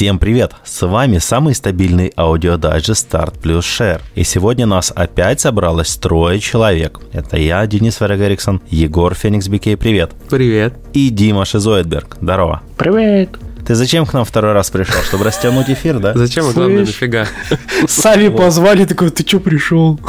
Всем привет! С вами самый стабильный аудиодайджест Start плюс Share. И сегодня нас опять собралось трое человек. Это я, Денис Варягариксон, Егор Феникс Бикей, привет. Привет. И Дима Шизоидберг, здорово. Привет. Ты зачем к нам второй раз пришел? Чтобы растянуть эфир, да? Зачем, а главное, нафига? Сами позвали, такой, ты что пришел?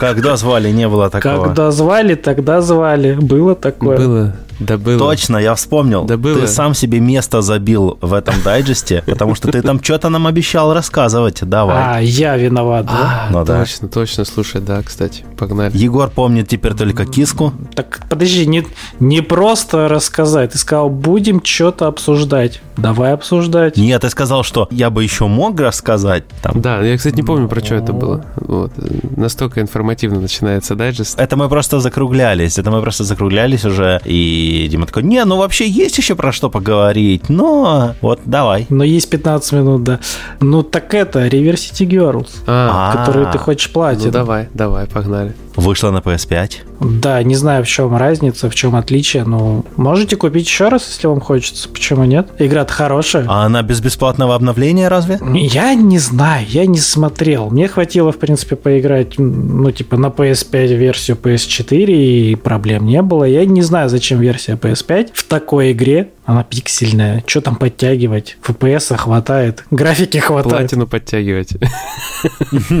Когда звали, не было такого. Когда звали, тогда звали. Было такое. Было. Да было. Точно, я вспомнил. Да было. Ты сам себе место забил в этом дайджесте, потому что ты там что-то нам обещал рассказывать. Давай. А, я виноват, да? А, Ну да. точно, точно. Слушай, да, кстати, погнали. Егор помнит теперь только киску. Так, подожди, не, не просто рассказать. Ты сказал, будем что-то обсуждать. Давай обсуждать. Нет, ты сказал, что я бы еще мог рассказать. Там. Да, я, кстати, не помню, про что это было. Вот. Настолько информативно начинается дайджест. Это мы просто закруглялись. Это мы просто закруглялись уже. И Дима такой, не, ну вообще есть еще про что поговорить. Но вот давай. Но есть 15 минут, да. Ну так это, River City Girls, А, А. которую ты хочешь платить. ну давай, давай, погнали. Вышла на PS5. Да, не знаю, в чем разница, в чем отличие, но можете купить еще раз, если вам хочется. Почему нет? Игра-то хорошая. А она без бесплатного обновления разве? Я не знаю, я не смотрел. Мне хватило, в принципе, поиграть, ну, типа, на PS5 версию PS4, и проблем не было. Я не знаю, зачем версия PS5 в такой игре. Она пиксельная. Что там подтягивать? FPS хватает, графики хватает. Платину подтягивать.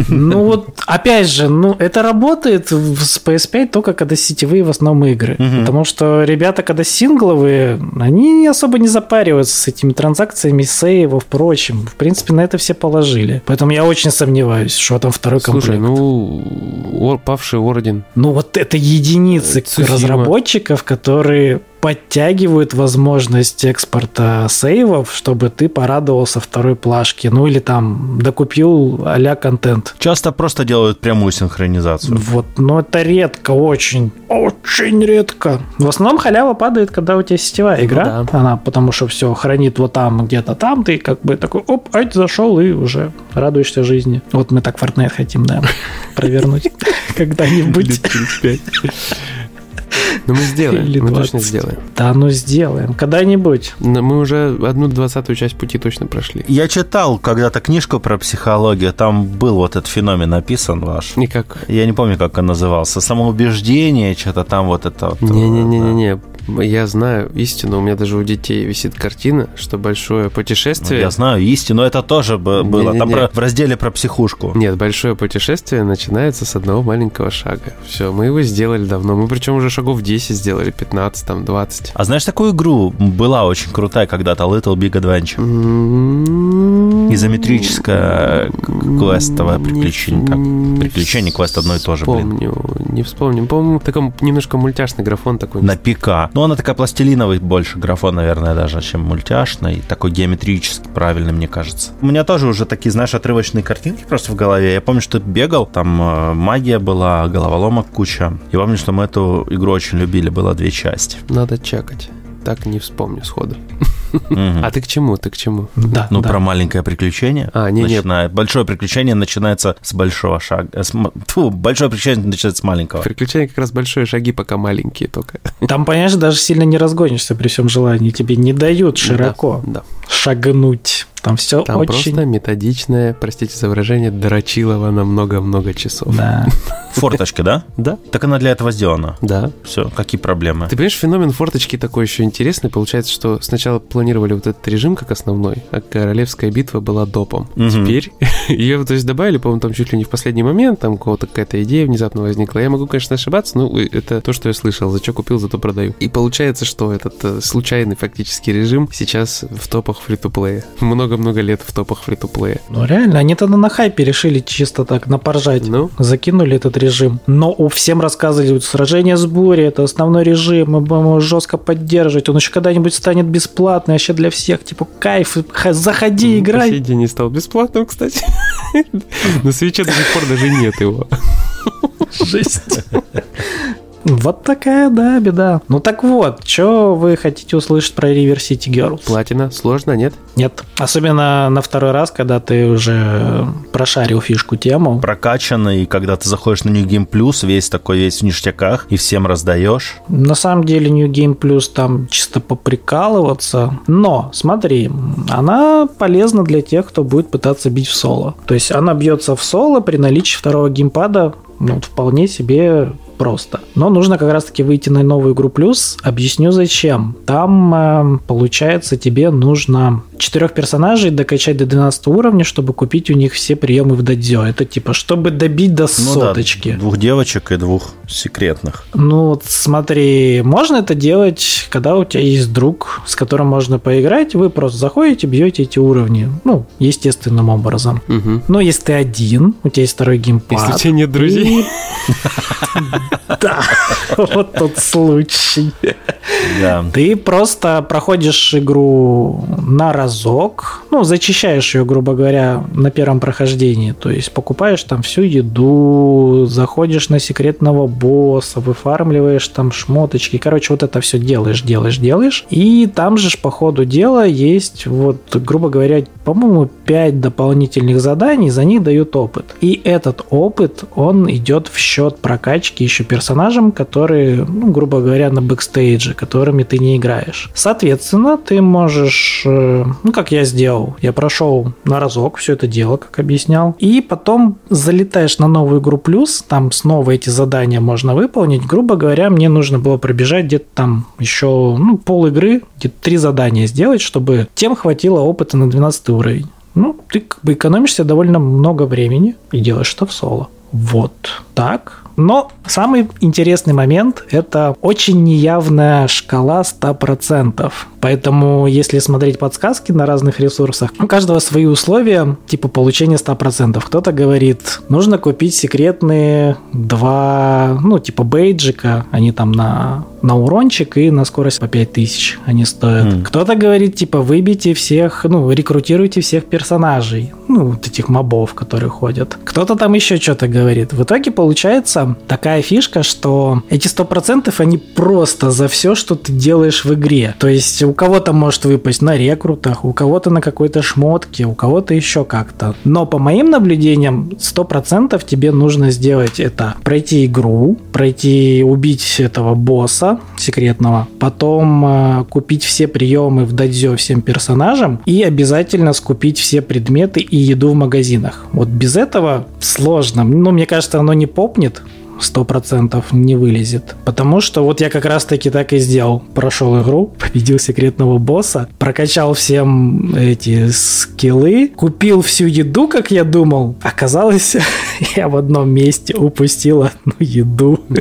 Ну вот, опять же, ну это работает с PS5 только когда сетевые в основном игры. Потому что ребята, когда сингловые, они особо не запариваются с этими транзакциями, сейвов, прочим. В принципе, на это все положили. Поэтому я очень сомневаюсь, что там второй Слушай, комплект. ну, Ор- павший орден. Ну вот это единицы Цуфима. разработчиков, которые подтягивают возможность экспорта сейвов, чтобы ты порадовался второй плашке. Ну или там докупил а контент. Часто просто делают прямую синхронизацию. Вот, но это редко, очень, очень редко. В основном халява падает, когда у тебя сетевая игра. да. Она потому что все хранит вот там, где-то там, ты как бы такой, оп, ать, зашел и уже радуешься жизни. Вот мы так Fortnite хотим, да, провернуть когда-нибудь. Ну, мы сделаем, Или мы точно 20. сделаем. Да, ну сделаем. Когда-нибудь. Но Мы уже одну двадцатую часть пути точно прошли. Я читал когда-то книжку про психологию, там был вот этот феномен написан ваш. Никак. Я не помню, как он назывался. Самоубеждение, что-то там вот это вот. Не-не-не-не-не. Я знаю истину, у меня даже у детей висит картина, что большое путешествие... Я знаю истину, это тоже было. Там Не-не-не. про- в разделе про психушку. Нет, большое путешествие начинается с одного маленького шага. Все, мы его сделали давно. Мы причем уже шагов 10 сделали, 15, там, 20. А знаешь, такую игру была очень крутая когда-то, Little Big Adventure. М-м-м. Изометрическое квестовое Не приключение. Не приключение, квест одно и то же, блин. Помню, не вспомню. По-моему, такой немножко мультяшный графон такой. На ПК. Ну, она такая пластилиновый больше графон, наверное, даже, чем мультяшный. Такой геометрический, правильный, мне кажется. У меня тоже уже такие, знаешь, отрывочные картинки просто в голове. Я помню, что бегал, там э, магия была, головоломок куча. И помню, что мы эту игру очень любили, было две части. Надо чекать. Так не вспомню сходу. А ты к чему? Ты к чему? Да, Ну, про маленькое приключение. А, не-не. Начинает- Большое приключение начинается с большого шага. э, тьфу, большое приключение начинается с маленького. Приключения как раз большие шаги, пока маленькие только. Там, понимаешь, даже сильно не разгонишься при всем желании. Тебе не дают широко шагнуть. Там все Там очень... просто методичное, простите за выражение, дрочилово на много-много часов. Да. Форточка, да? Да, Так она для этого сделана. да. Все, какие проблемы? Ты понимаешь, феномен форточки такой еще интересный. Получается, что сначала планировали вот этот режим как основной, а королевская битва была допом. Мгм. Теперь ее, то есть, добавили, по-моему, там чуть ли не в последний момент, там у кого-то какая-то идея внезапно возникла. Я могу, конечно, ошибаться, но это то, что я слышал. За что купил, зато продаю. И получается, что этот э, случайный фактически режим сейчас в топах фри-то-плея. Много-много лет в топах фри-то-плея. Ну реально, они тогда на хайпе решили чисто так напоржать. Ну, Закинули этот режим. Но у всем рассказывали, сражение с бурей, это основной режим, мы будем его жестко поддерживать. Он еще когда-нибудь станет бесплатный, вообще для всех. Типа, кайф, заходи, по играй. сей день не стал бесплатным, кстати. На свече до сих пор даже нет его. Жесть. Вот такая, да, беда. Ну так вот, что вы хотите услышать про River City Girls? Платина? Сложно, нет? Нет. Особенно на второй раз, когда ты уже прошарил фишку тему. Прокачанный, и когда ты заходишь на New Game Plus, весь такой, весь в ништяках, и всем раздаешь. На самом деле New Game Plus там чисто поприкалываться. Но, смотри, она полезна для тех, кто будет пытаться бить в соло. То есть она бьется в соло при наличии второго геймпада ну, вполне себе просто. Но нужно как раз-таки выйти на новую игру плюс. Объясню зачем. Там, э, получается, тебе нужно четырех персонажей докачать до 12 уровня, чтобы купить у них все приемы в дадзё. Это типа, чтобы добить до ну соточки. Да, двух девочек и двух секретных. Ну, вот смотри, можно это делать, когда у тебя есть друг, с которым можно поиграть, вы просто заходите, бьете эти уровни. Ну, естественным образом. Угу. Но если ты один, у тебя есть второй геймпад. Если у тебя нет друзей. Да, вот тот случай. Ты просто проходишь игру на разок, ну, зачищаешь ее, грубо говоря, на первом прохождении. То есть покупаешь там всю еду, заходишь на секретного босса, выфармливаешь там шмоточки. Короче, вот это все делаешь, делаешь, делаешь. И там же по ходу дела есть, вот, грубо говоря, по-моему, 5 дополнительных заданий, за них дают опыт. И этот опыт, он идет в счет прокачки еще персонажам, которые, ну, грубо говоря, на бэкстейдже, которыми ты не играешь. Соответственно, ты можешь, ну, как я сделал, я прошел на разок все это дело, как объяснял, и потом залетаешь на новую игру плюс, там снова эти задания можно выполнить. Грубо говоря, мне нужно было пробежать где-то там еще, ну, пол игры, где-то три задания сделать, чтобы тем хватило опыта на 12 уровень. Ну, ты как бы экономишься довольно много времени и делаешь это в соло. Вот так. Но самый интересный момент – это очень неявная шкала 100%. Поэтому, если смотреть подсказки на разных ресурсах, у каждого свои условия, типа получения 100%. Кто-то говорит, нужно купить секретные два, ну, типа бейджика, они там на, на урончик и на скорость по 5000 они стоят. Mm. Кто-то говорит, типа, выбейте всех, ну, рекрутируйте всех персонажей, ну, вот этих мобов, которые ходят. Кто-то там еще что-то говорит. В итоге получается такая фишка, что эти 100% они просто за все, что ты делаешь в игре. То есть у кого-то может выпасть на рекрутах, у кого-то на какой-то шмотке, у кого-то еще как-то. Но по моим наблюдениям, 100% тебе нужно сделать это. Пройти игру, пройти, убить этого босса секретного, потом э, купить все приемы в дадзё всем персонажам и обязательно скупить все предметы и еду в магазинах. Вот без этого сложно. Ну, мне кажется, оно не попнет, сто процентов не вылезет. Потому что вот я как раз таки так и сделал. Прошел игру, победил секретного босса, прокачал всем эти скиллы, купил всю еду, как я думал. Оказалось, я в одном месте упустил одну еду.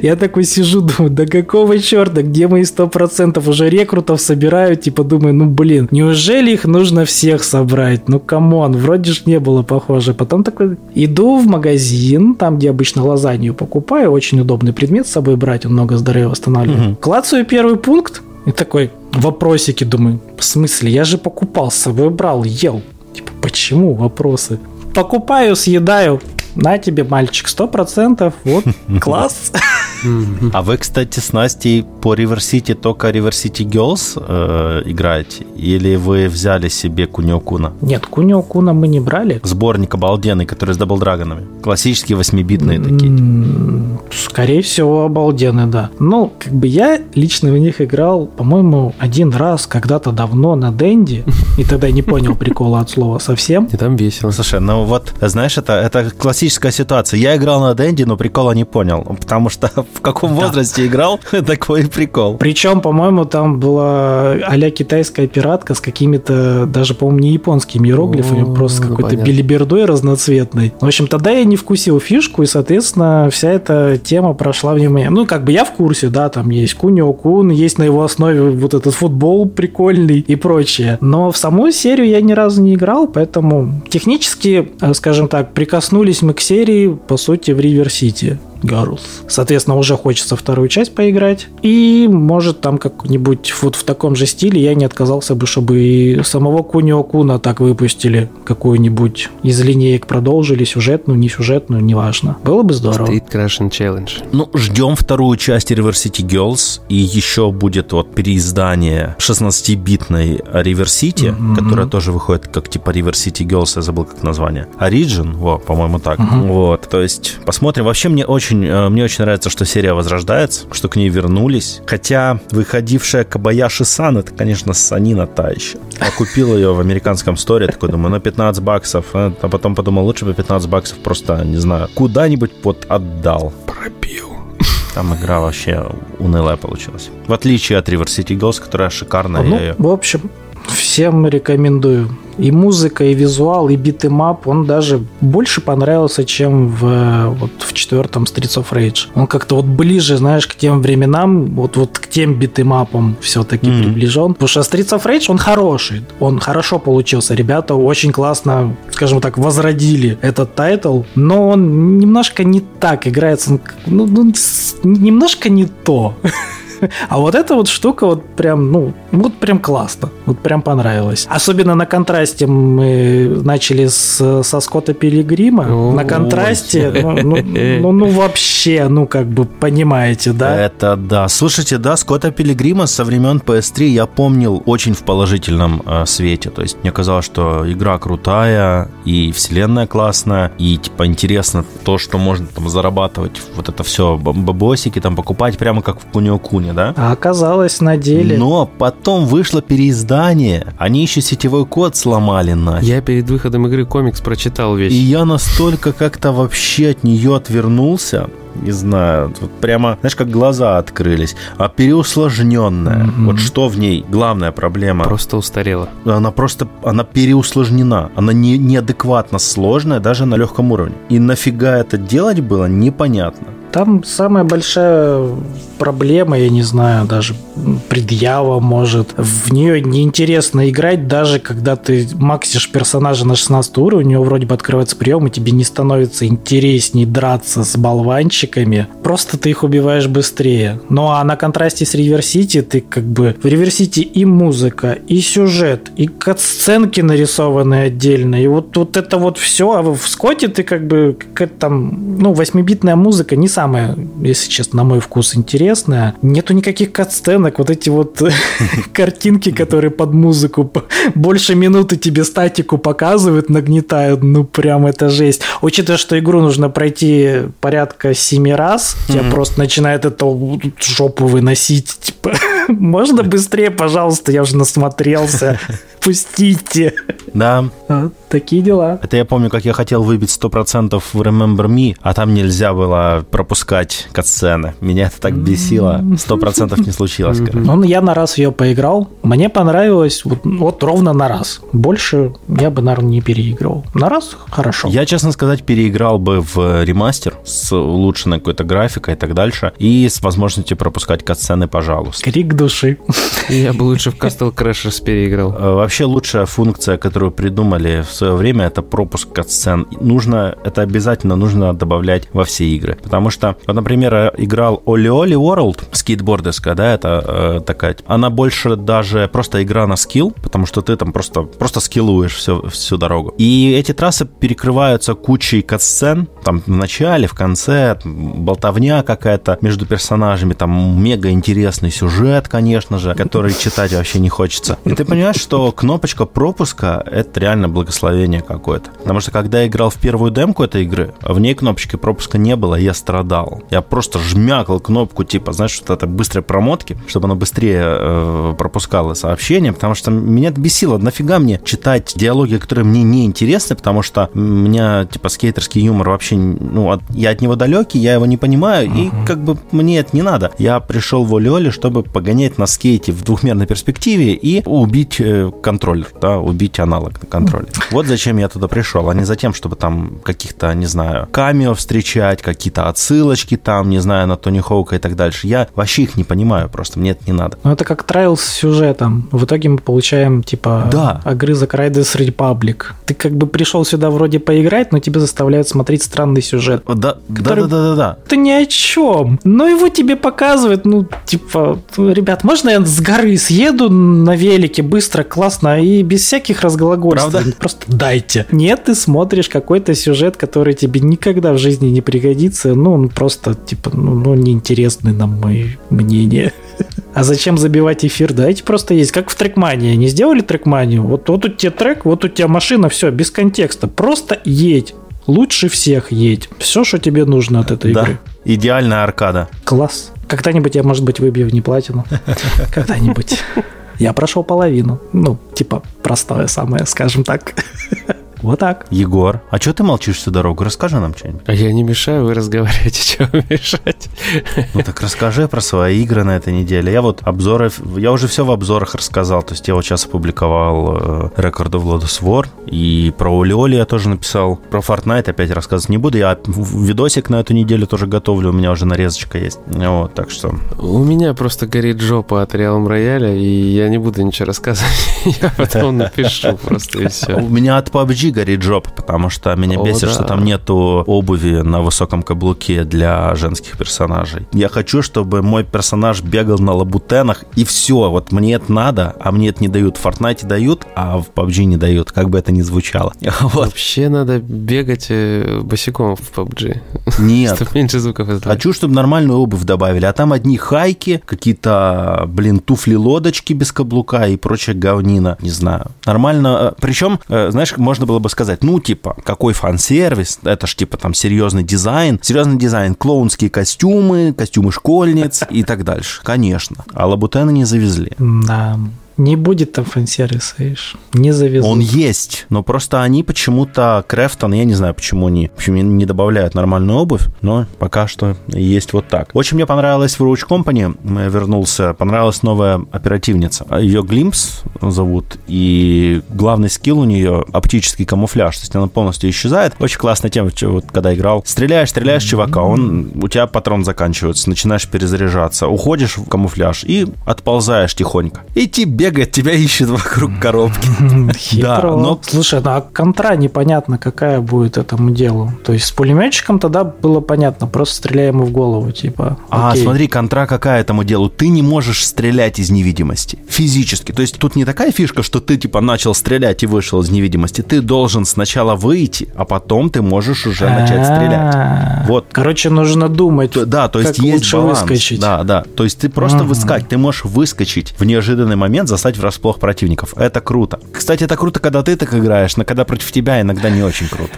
Я такой сижу, думаю, да какого черта, где мои сто процентов уже рекрутов собирают, типа думаю, ну блин, неужели их нужно всех собрать? Ну come on, вроде ж не было похоже. Потом такой, иду в магазин, там, где обычно лазанью покупаю, очень удобный предмет с собой брать, он много здоровья восстанавливает. Угу. Клацаю первый пункт, и такой, вопросики, думаю, в смысле, я же покупал, с собой брал, ел. Типа, почему вопросы? Покупаю, съедаю, на тебе, мальчик, сто процентов, вот, класс. А вы, кстати, с Настей по River City только River City Girls э, играете? Или вы взяли себе Кунио Куна? Нет, Кунио Куна мы не брали. Сборник обалденный, который с Double Dragon ами. Классические восьмибитные такие. Скорее всего, обалденный, да. Ну, как бы я лично в них играл, по-моему, один раз когда-то давно на Дэнди, и тогда не понял прикола от слова совсем. И там весело. Слушай, ну вот, знаешь, это, это классическая ситуация. Я играл на Дэнди, но прикола не понял, потому что в каком да. возрасте играл, такой прикол. Причем, по-моему, там была а китайская пиратка с какими-то, даже, по-моему, не японскими иероглифами, О, просто ну, какой-то билибердой разноцветной. В общем, тогда я не вкусил фишку, и, соответственно, вся эта тема прошла в меня. Ну, как бы я в курсе, да, там есть Кунио Кун, есть на его основе вот этот футбол прикольный и прочее. Но в саму серию я ни разу не играл, поэтому технически, э, скажем так, прикоснулись мы к серии, по сути, в Ривер Сити. Girls. Соответственно, уже хочется вторую часть поиграть. И, может, там как-нибудь вот в таком же стиле я не отказался бы, чтобы и самого Кунио Куна так выпустили, какую-нибудь из линеек продолжили, сюжетную, не сюжетную, неважно. Было бы здорово. Street Crashing Challenge. Ну, ждем вторую часть River City Girls, и еще будет вот переиздание 16-битной River City, mm-hmm. которая тоже выходит как типа River City Girls, я забыл как название. Origin, во, по-моему, так. Mm-hmm. Вот, то есть посмотрим. Вообще мне очень, э, мне очень нравится, что серия возрождается, что к ней вернулись. Хотя выходившая Кабаяши Сан, это, конечно, Санина та еще. Я купил ее в американском сторе, такой думаю, на 15 баксов. А потом подумал, лучше бы 15 баксов просто, не знаю, куда-нибудь вот отдал. Пробил. Там игра вообще унылая получилась. В отличие от River City Girls, которая шикарная. Ну, ее... в общем, всем рекомендую и музыка, и визуал, и beat 'em up, он даже больше понравился, чем в, вот, в четвертом Streets of Rage. Он как-то вот ближе, знаешь, к тем временам, вот, вот к тем beat 'em up ам все-таки mm-hmm. приближен. Потому что Streets of Rage, он хороший, он хорошо получился. Ребята очень классно, скажем так, возродили этот title, но он немножко не так играется, ну, ну немножко не то. А вот эта вот штука вот прям, ну, вот прям классно. Вот прям понравилось. Особенно на контрасте мы начали с, со Скотта Пилигрима. О, на контрасте, ну, ну, ну, ну, вообще, ну, как бы, понимаете, да? Это да. Слушайте, да, Скотта Пилигрима со времен PS3 я помнил очень в положительном э, свете. То есть мне казалось, что игра крутая, и вселенная классная, и, типа, интересно то, что можно там зарабатывать, вот это все, бабосики там покупать прямо как в Кунио Куни да? А оказалось на деле. Но потом вышло переиздание. Они еще сетевой код сломали нафиг. Я перед выходом игры комикс прочитал весь. И я настолько как-то вообще от нее отвернулся не знаю, вот прямо, знаешь, как глаза открылись, а переусложненная. Mm-hmm. Вот что в ней главная проблема? Просто устарела. Она просто, она переусложнена, она не, неадекватно сложная даже на легком уровне. И нафига это делать было, непонятно. Там самая большая проблема, я не знаю, даже предъява может. В нее неинтересно играть, даже когда ты максишь персонажа на 16 уровень, у него вроде бы открывается прием, и тебе не становится интересней драться с болванчиками. Просто ты их убиваешь быстрее. Ну а на контрасте с City ты как бы... В City и музыка, и сюжет, и кат-сценки нарисованы отдельно, и вот, вот это вот все. А в Скотте ты как бы... Как там, ну, 8-битная музыка не самая самое, если честно, на мой вкус интересное. Нету никаких катсценок, вот эти вот картинки, которые под музыку больше минуты тебе статику показывают, нагнетают, ну прям это жесть. Учитывая, что игру нужно пройти порядка семи раз, тебя просто начинает это жопу выносить, типа, можно быстрее, пожалуйста, я уже насмотрелся, пустите. Да. Такие дела. Это я помню, как я хотел выбить 100% в Remember Me, а там нельзя было пропускать катсцены. Меня это так бесило. 100% не случилось. Ну, я на раз ее поиграл. Мне понравилось вот, вот ровно на раз. Больше я бы, наверное, не переигрывал. На раз хорошо. Я, честно сказать, переиграл бы в ремастер с улучшенной какой-то графикой и так дальше, и с возможностью пропускать катсцены, пожалуйста. Крик души. Я бы лучше в Castle Crashers переиграл. Э, вообще лучшая функция, которую придумали в свое время, это пропуск катсцен. Нужно, это обязательно нужно добавлять во все игры. Потому что, вот, например, играл Oli Oli World, скейтбордерская, да, это э, такая, она больше даже просто игра на скилл, потому что ты там просто, просто скиллуешь всю, всю дорогу. И эти трассы перекрываются кучей катсцен, там в начале, в конце, болтовня какая-то между персонажами, там мега интересный сюжет, конечно же, который читать вообще не хочется. И ты понимаешь, что кнопочка пропуска — это реально благословение какое-то. Потому что когда я играл в первую демку этой игры, в ней кнопочки пропуска не было, я страдал. Я просто жмякал кнопку, типа, знаешь, что это быстрой промотки, чтобы она быстрее э, пропускала сообщения, потому что меня это бесило. Нафига мне читать диалоги, которые мне не интересны, потому что у меня, типа, скейтерский юмор вообще, ну, от, я от него далекий, я его не понимаю, uh-huh. и как бы мне это не надо. Я пришел в Олеоле, чтобы погонять погонять на скейте в двухмерной перспективе и убить э, контроллер, да, убить аналог на. Вот зачем я туда пришел, а не за тем, чтобы там каких-то, не знаю, камео встречать, какие-то отсылочки там, не знаю, на Тони Хоука и так дальше. Я вообще их не понимаю, просто мне это не надо. Ну, это как трайл с сюжетом. В итоге мы получаем, типа, Да. огрызок Riders Republic. Ты как бы пришел сюда вроде поиграть, но тебя заставляют смотреть странный сюжет. Да, да, Который- да, да, да, да. Это ни о чем. Но его тебе показывают, ну, типа, ребят, можно я с горы съеду на велике быстро, классно, и без всяких разглагольствований? Правда? Просто дайте. Нет, ты смотришь какой-то сюжет, который тебе никогда в жизни не пригодится, ну, он просто, типа, ну, ну неинтересный, на мое мнение. А зачем забивать эфир? Дайте просто есть. Как в трекмании. Не сделали трекманию? Вот, вот у тебя трек, вот у тебя машина, все, без контекста. Просто едь. Лучше всех едь. Все, что тебе нужно от этой Да. игры. Идеальная аркада. Класс. Когда-нибудь я, может быть, выбью не платину. Когда-нибудь. Я прошел половину. Ну, типа, простое самое, скажем так. Вот так. Егор, а что ты молчишь всю дорогу? Расскажи нам что-нибудь. А я не мешаю, вы разговариваете, чего мешать? Ну так расскажи про свои игры на этой неделе. Я вот обзоры, я уже все в обзорах рассказал. То есть я вот сейчас опубликовал э, Record of Lotus War, и про Олиоли я тоже написал. Про Fortnite опять рассказывать не буду. Я видосик на эту неделю тоже готовлю, у меня уже нарезочка есть. Вот, так что... У меня просто горит жопа от Реалом Рояля, и я не буду ничего рассказывать. Я потом напишу просто и У все. меня от PUBG горит жопа, потому что меня О, бесит, да. что там нету обуви на высоком каблуке для женских персонажей. Я хочу, чтобы мой персонаж бегал на лабутенах, и все. Вот мне это надо, а мне это не дают. В Fortnite дают, а в PUBG не дают, как бы это ни звучало. Вот. Вообще надо бегать э, босиком в PUBG, Нет. чтобы меньше звуков издавать. Хочу, чтобы нормальную обувь добавили, а там одни хайки, какие-то, блин, туфли-лодочки без каблука и прочая говнина, не знаю. Нормально, причем, знаешь, можно было бы сказать, ну, типа, какой фан-сервис, это ж, типа, там, серьезный дизайн, серьезный дизайн, клоунские костюмы, костюмы школьниц и так дальше, конечно. А Лабутена не завезли. Да. Не будет там фан-сервиса, видишь. Не завезут. Он есть, но просто они почему-то, Крефтон, я не знаю, почему они почему не добавляют нормальную обувь, но пока что есть вот так. Очень мне понравилось в Roach Company, я вернулся, понравилась новая оперативница. Ее Глимпс зовут, и главный скилл у нее оптический камуфляж, то есть она полностью исчезает. Очень классная тема, вот когда играл. Стреляешь, стреляешь чувака, он, у тебя патрон заканчивается, начинаешь перезаряжаться, уходишь в камуфляж и отползаешь тихонько. И тип бегает, тебя ищет вокруг коробки. Хитро. Да, но- Слушай, ну а контра непонятно, какая будет этому делу. То есть с пулеметчиком тогда было понятно, просто стреляй ему в голову, типа. А, окей. смотри, контра какая этому делу. Ты не можешь стрелять из невидимости. Физически. То есть тут не такая фишка, что ты типа начал стрелять и вышел из невидимости. Ты должен сначала выйти, а потом ты можешь уже начать стрелять. Вот. Короче, нужно думать. Да, то есть есть лучше баланс. выскочить. Да, да. То есть ты просто выскакиваешь, ты можешь выскочить в неожиданный момент, застать врасплох противников. Это круто. Кстати, это круто, когда ты так играешь, но когда против тебя иногда не очень круто.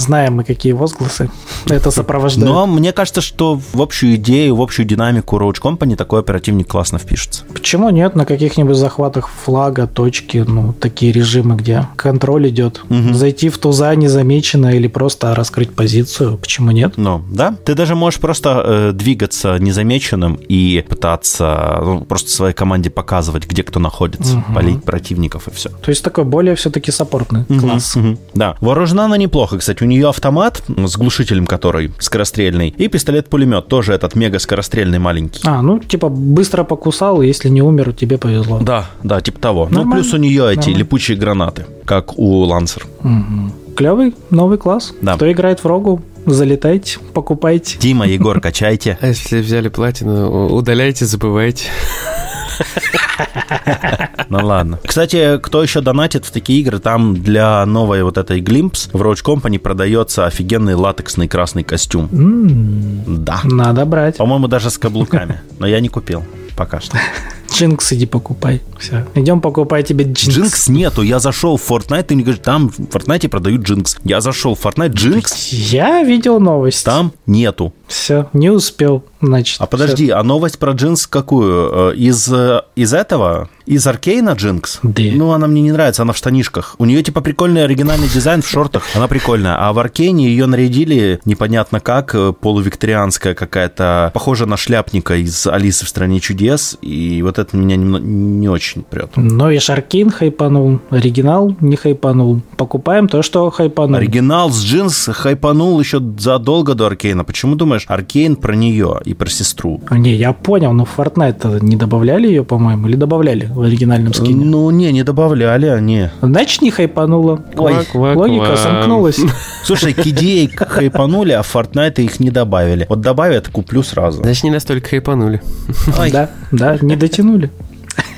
Знаем мы, какие возгласы это сопровождает. Но мне кажется, что в общую идею, в общую динамику Roach Company такой оперативник классно впишется. Почему нет на каких-нибудь захватах флага, точки, ну, такие режимы, где контроль идет? Мгм. Зайти в туза незамеченно или просто раскрыть позицию? Почему нет? Ну, да. Ты даже можешь просто э, двигаться незамеченным и пытаться ну, просто своей команде показывать, где кто находится, Мгм. полить противников и все. То есть такой более все-таки саппортный класс. Да. Вооружена она неплохо, кстати. У нее автомат с глушителем, который скорострельный, и пистолет-пулемет, тоже этот мега скорострельный маленький. А, ну, типа, быстро покусал, если не умер, тебе повезло. Да, да, типа того. Ну, Нормально. плюс у нее эти Нормально. липучие гранаты, как у Лансер. Клевый новый класс. Да. Кто играет в рогу, залетайте, покупайте. Дима, Егор, качайте. А если взяли платину, удаляйте, забывайте. Ну ладно. Кстати, кто еще донатит в такие игры, там для новой вот этой Glimpse в Rogue Company продается офигенный латексный красный костюм. Да. Надо брать. По-моему, даже с каблуками. Но я не купил пока что. Jinx иди покупай. Все. Идем покупай тебе Jinx. Jinx нету. Я зашел в Fortnite, ты мне говоришь, там в Fortnite продают Jinx. Я зашел в Fortnite, Jinx Я видел новость. там нету. Все, не успел, значит. А подожди, а новость про Jinx какую? Э, Из, э, из этого? Из Аркейна Jinx. Да. Ну, она мне не нравится, она в штанишках. У нее типа прикольный оригинальный дизайн в шортах, она прикольная. А в Аркейне ее нарядили непонятно как, э, полувикторианская какая-то, похожа на шляпника из Алисы в стране чудес. И вот это меня немно- не очень прет. Но и Шаркин хайпанул, оригинал не хайпанул. Покупаем то, что хайпанул. Оригинал с джинс хайпанул еще задолго до Аркейна. Почему думаешь, Аркейн про нее и про сестру? Не, я понял, но в Fortnite не добавляли ее, по-моему, или добавляли в оригинальном скине? Ну, не, не добавляли они. Значит, не хайпануло. Ой, Квак, квак, Логика квак. сомкнулась. Слушай, KDA хайпанули, а в Fortnite их не добавили. Вот добавят, куплю сразу. Значит, не настолько хайпанули. Ой. Да, да, не дотянули.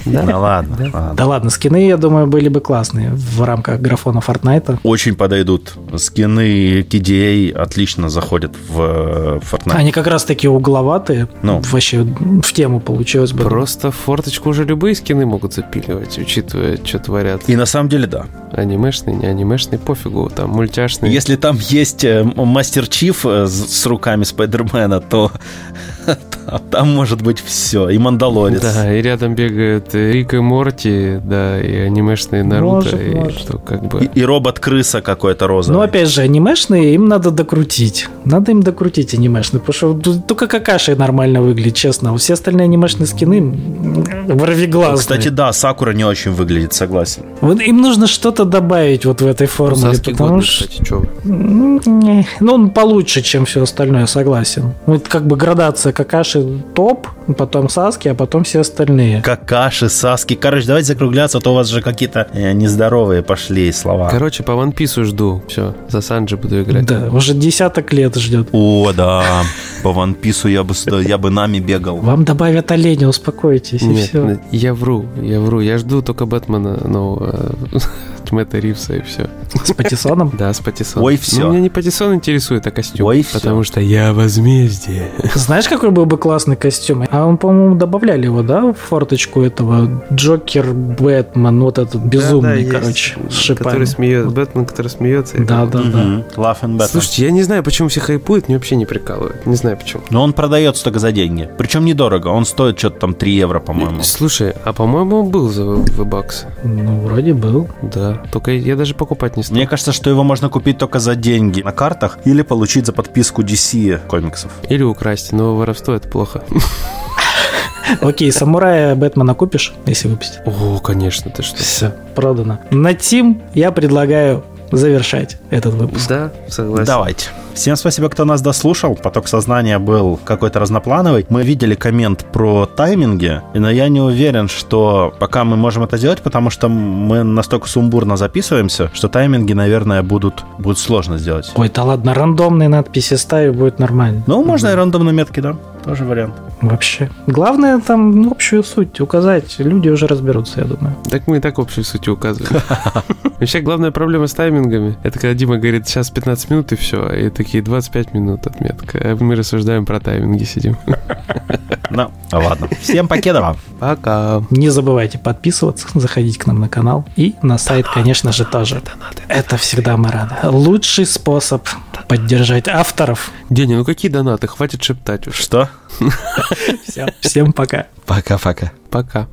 Да, ладно, ладно. Да ладно, скины, я думаю, были бы классные в рамках графона Fortnite. Очень подойдут. Скины KDA отлично заходят в э, Fortnite. Они как раз такие угловатые. Ну. Вообще в тему получилось бы. Просто в форточку уже любые скины могут запиливать, учитывая, что творят. И на самом деле, да. Анимешный, не анимешный, пофигу. Там мультяшный. Если там есть э, Мастер Чиф э, с руками Спайдермена, то там- там может быть все. И Мандалорец. Да, и рядом бегают Рик и Морти, да, и анимешные Наруто, Может, и может. что как бы... И, и робот-крыса какой-то розовый. Но опять же, анимешные им надо докрутить. Надо им докрутить анимешные, потому что только какаши нормально выглядит, честно. А Все остальные анимешные скины ворвиглазные. Кстати, да, Сакура не очень выглядит, согласен. Вот им нужно что-то добавить вот в этой формуле, Саски потому годный, что... кстати. Ну, он получше, чем все остальное, согласен. Вот как бы градация Какаши топ, потом Саски, а потом все остальные. Какаши, Саски. Короче, давайте закругляться, а то у вас же какие-то э, нездоровые пошли слова. Короче, по One Piece жду. Все, за Санджи буду играть. Да, уже десяток лет ждет. О, да. По Ван Пису я бы, я бы нами бегал. Вам добавят оленя, успокойтесь, и Нет, все. я вру, я вру. Я жду только Бэтмена нового, от Мэтта Ривса и все. С Патисоном. Да, с Патисоном. Ой, всё. Но меня не Патисон интересует, а костюм. Ой, всё. потому что я возмездие. Знаешь, какой был бы классный костюм? А он, по-моему, добавляли его, да, в форточку этого Джокер, Бэтмен, вот этот безумный, Да-да, короче, есть. с шипами. Который смеется, Бэтмен, который смеется. Да, да, да. Love and Batman. Слушайте, я не знаю, почему все хайпуют, мне вообще не прикалывает. Не знаю почему. Но он продается только за деньги. Причем недорого. Он стоит что-то там 3 евро, по-моему. Слушай, а по-моему он был за V-Bucks. Ну, вроде был. Да. Только я даже покупать не стал. Мне кажется, что его можно купить только за деньги на картах или получить за подписку DC комиксов. Или украсть, но воровство это плохо. Окей, самурая Бэтмена купишь, если выпустить? О, конечно, ты что. Все, продано. На Тим я предлагаю завершать этот выпуск. Да, согласен. Давайте. Всем спасибо, кто нас дослушал. Поток сознания был какой-то разноплановый. Мы видели коммент про тайминги, но я не уверен, что пока мы можем это делать, потому что мы настолько сумбурно записываемся, что тайминги, наверное, будут, будут сложно сделать. Ой, да ладно, рандомные надписи ставить будет нормально. Ну, можно и рандомные метки, да. Тоже вариант. Вообще. Главное там ну, общую суть указать. Люди уже разберутся, я думаю. Так мы и так общую суть указываем. Вообще, главная проблема с таймингами, это когда Дима говорит, сейчас 15 минут и все, и такие 25 минут отметка. А мы рассуждаем про тайминги, сидим. Ну, ладно. Всем покедова. Пока. Не забывайте подписываться, заходить к нам на канал и на сайт, конечно же, тоже. Это всегда мы рады. Лучший способ поддержать авторов. Деня, ну какие донаты? Хватит шептать уж. Что? Всем пока. Пока-пока. Пока.